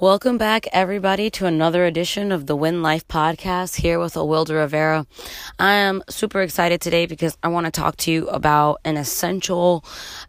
Welcome back, everybody, to another edition of the Win Life podcast here with Awilda Rivera. I am super excited today because I want to talk to you about an essential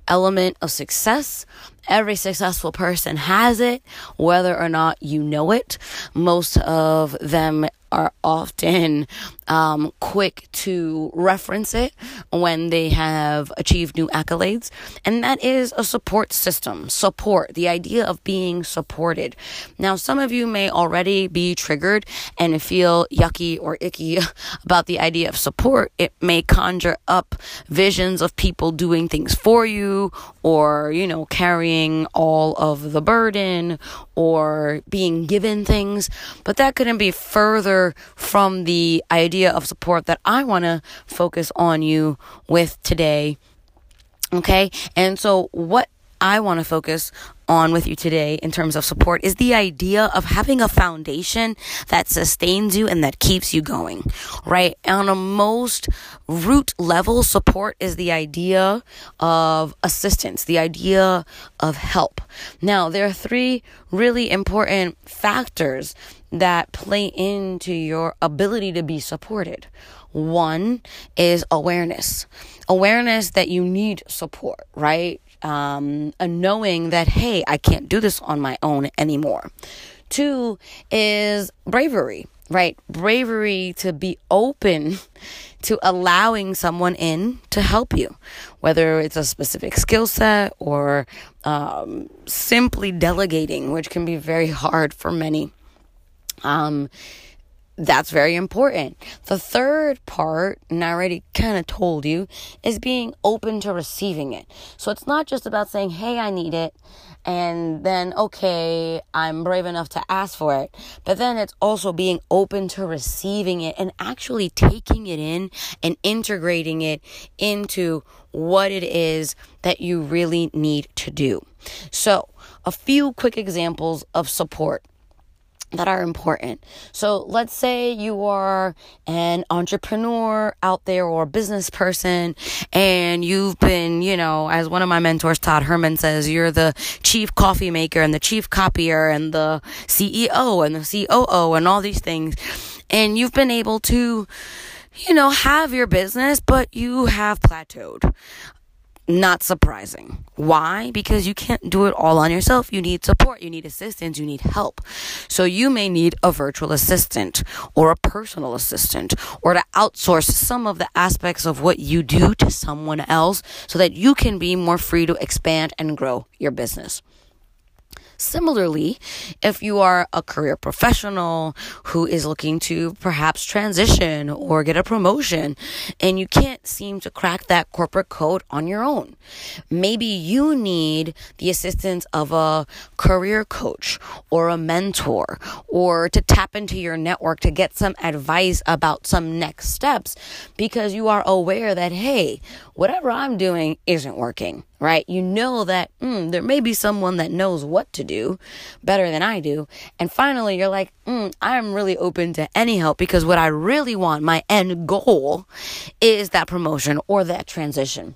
element of success. Every successful person has it, whether or not you know it. Most of them are often um, quick to reference it when they have achieved new accolades, and that is a support system. Support, the idea of being supported. Now, some of you may already be triggered and feel yucky or icky about the idea of support. It may conjure up visions of people doing things for you or, you know, carrying all of the burden or being given things, but that couldn't be further from the idea of support that I want to focus on you with today. Okay. And so what I want to focus on with you today in terms of support is the idea of having a foundation that sustains you and that keeps you going, right? On a most root level, support is the idea of assistance, the idea of help. Now, there are three really important factors that play into your ability to be supported. One is awareness. Awareness that you need support, right? Um, a knowing that, hey, I can't do this on my own anymore. Two is bravery, right? Bravery to be open to allowing someone in to help you, whether it's a specific skill set or um, simply delegating, which can be very hard for many. Um, that's very important. The third part, and I already kind of told you, is being open to receiving it. So it's not just about saying, hey, I need it, and then, okay, I'm brave enough to ask for it. But then it's also being open to receiving it and actually taking it in and integrating it into what it is that you really need to do. So, a few quick examples of support that are important. So let's say you are an entrepreneur out there or a business person and you've been, you know, as one of my mentors, Todd Herman says, you're the chief coffee maker and the chief copier and the CEO and the COO and all these things. And you've been able to, you know, have your business, but you have plateaued. Not surprising. Why? Because you can't do it all on yourself. You need support, you need assistance, you need help. So you may need a virtual assistant or a personal assistant or to outsource some of the aspects of what you do to someone else so that you can be more free to expand and grow your business. Similarly, if you are a career professional who is looking to perhaps transition or get a promotion and you can't seem to crack that corporate code on your own, maybe you need the assistance of a career coach or a mentor or to tap into your network to get some advice about some next steps because you are aware that, hey, whatever I'm doing isn't working right? You know that mm, there may be someone that knows what to do better than I do. And finally, you're like, mm, I'm really open to any help because what I really want, my end goal, is that promotion or that transition.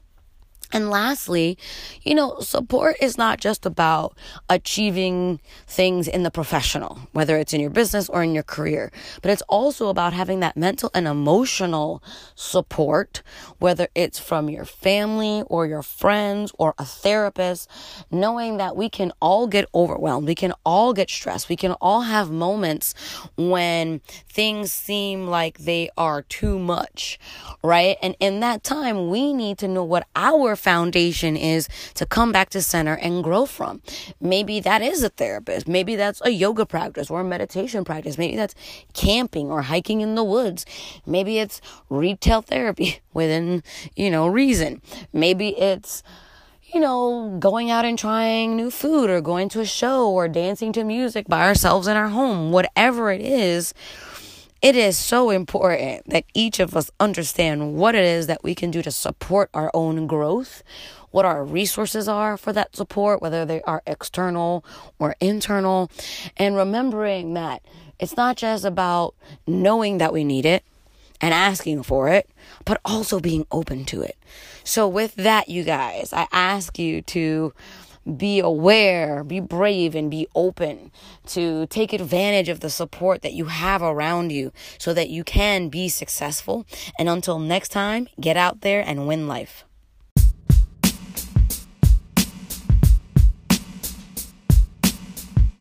And lastly, you know, support is not just about achieving things in the professional, whether it's in your business or in your career, but it's also about having that mental and emotional support, whether it's from your family or your friends or a therapist, knowing that we can all get overwhelmed. We can all get stressed. We can all have moments when things seem like they are too much, right? And in that time, we need to know what our foundation is to come back to center and grow from. Maybe that is a therapist. Maybe that's a yoga practice or a meditation practice. Maybe that's camping or hiking in the woods. Maybe it's retail therapy within, you know, reason. Maybe it's you know, going out and trying new food or going to a show or dancing to music by ourselves in our home, whatever it is, it is so important that each of us understand what it is that we can do to support our own growth, what our resources are for that support, whether they are external or internal, and remembering that it's not just about knowing that we need it and asking for it, but also being open to it. So, with that, you guys, I ask you to be aware, be brave, and be open to take advantage of the support that you have around you so that you can be successful. And until next time, get out there and win life.